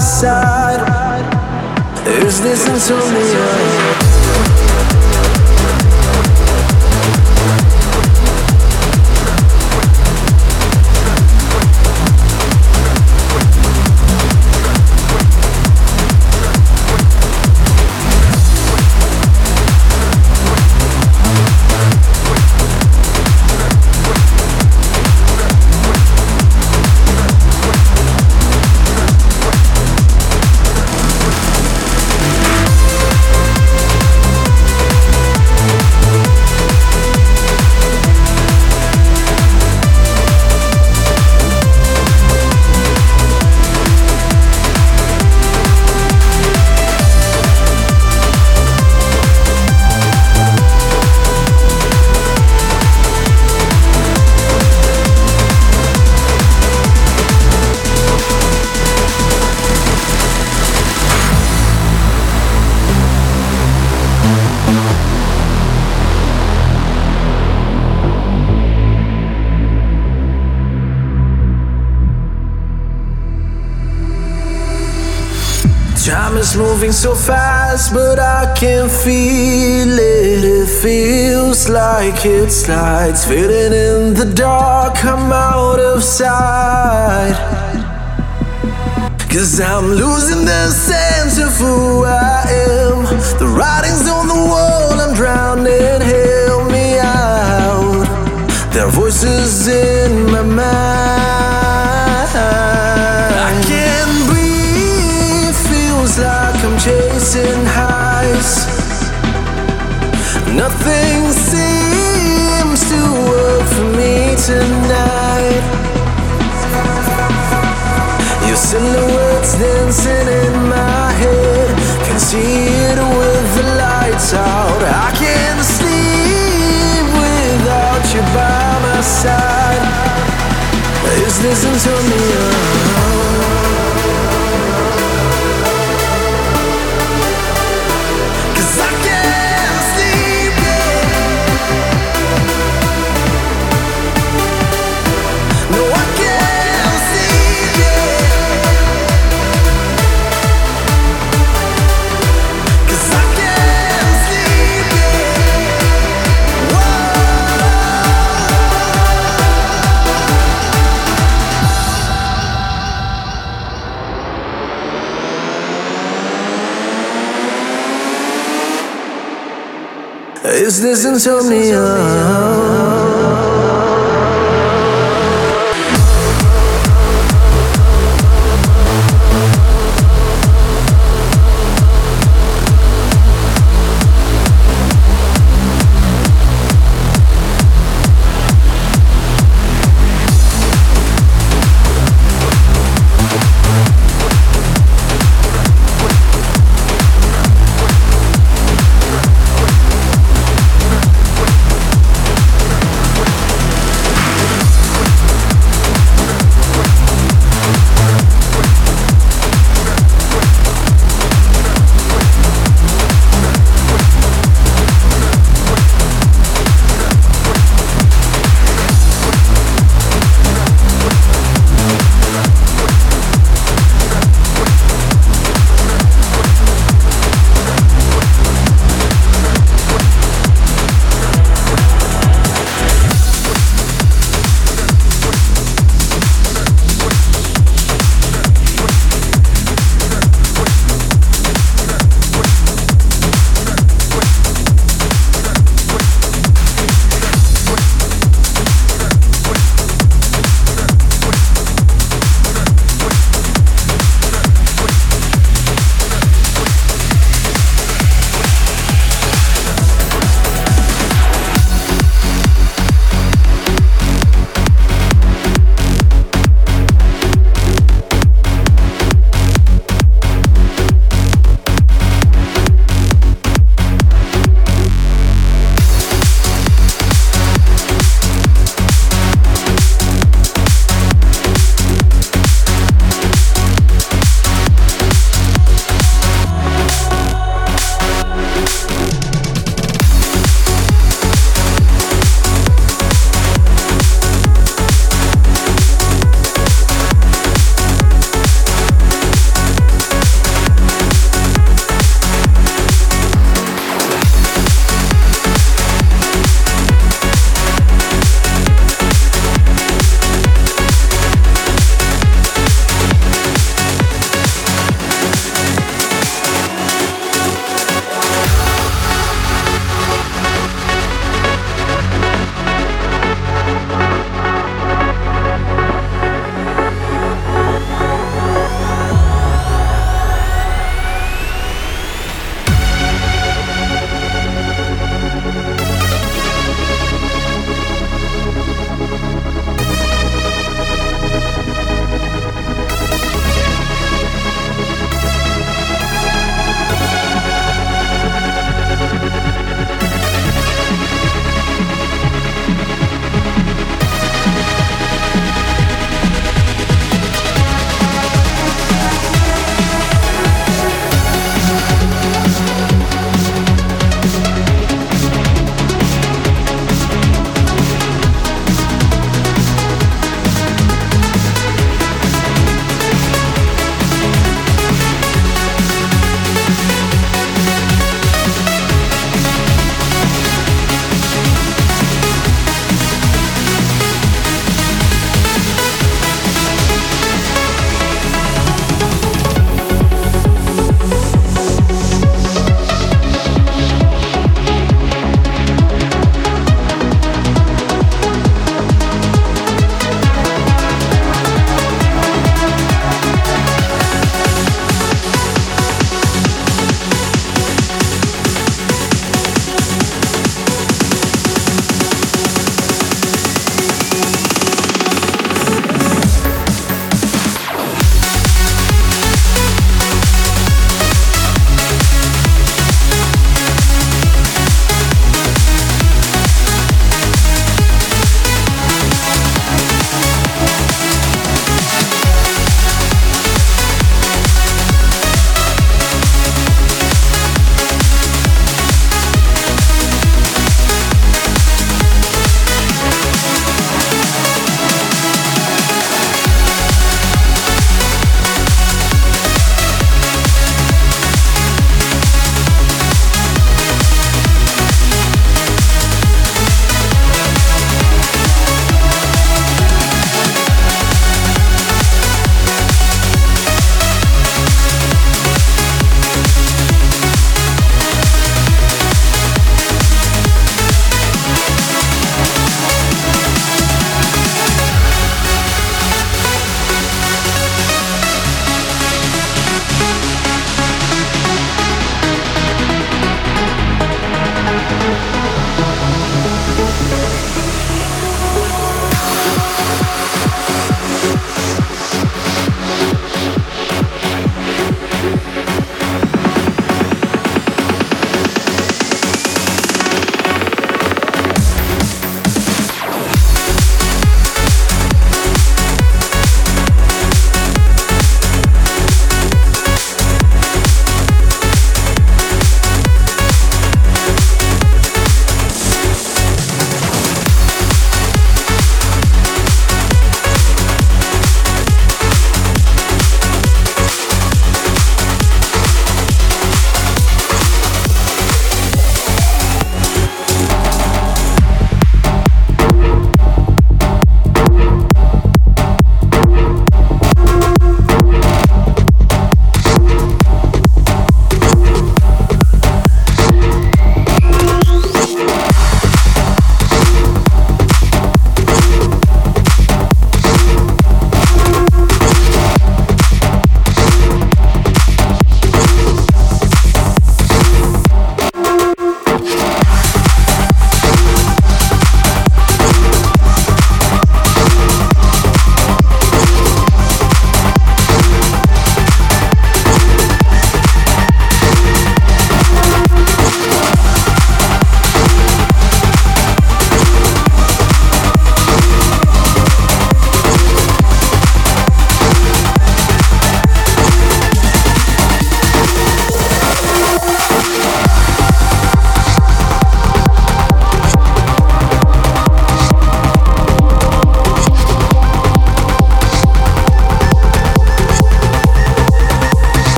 Side. Is this insomnia? Moving so fast, but I can feel it. It feels like it slides, fading in the dark. I'm out of sight. Cause I'm losing the sense of who I am. The writing's on the wall, I'm drowning. Help me out. There are voices in Nothing seems to work for me tonight. Your silhouette's dancing in my head. Can see it with the lights out. I can't sleep without you by my side. Is this insomnia? This insomnia?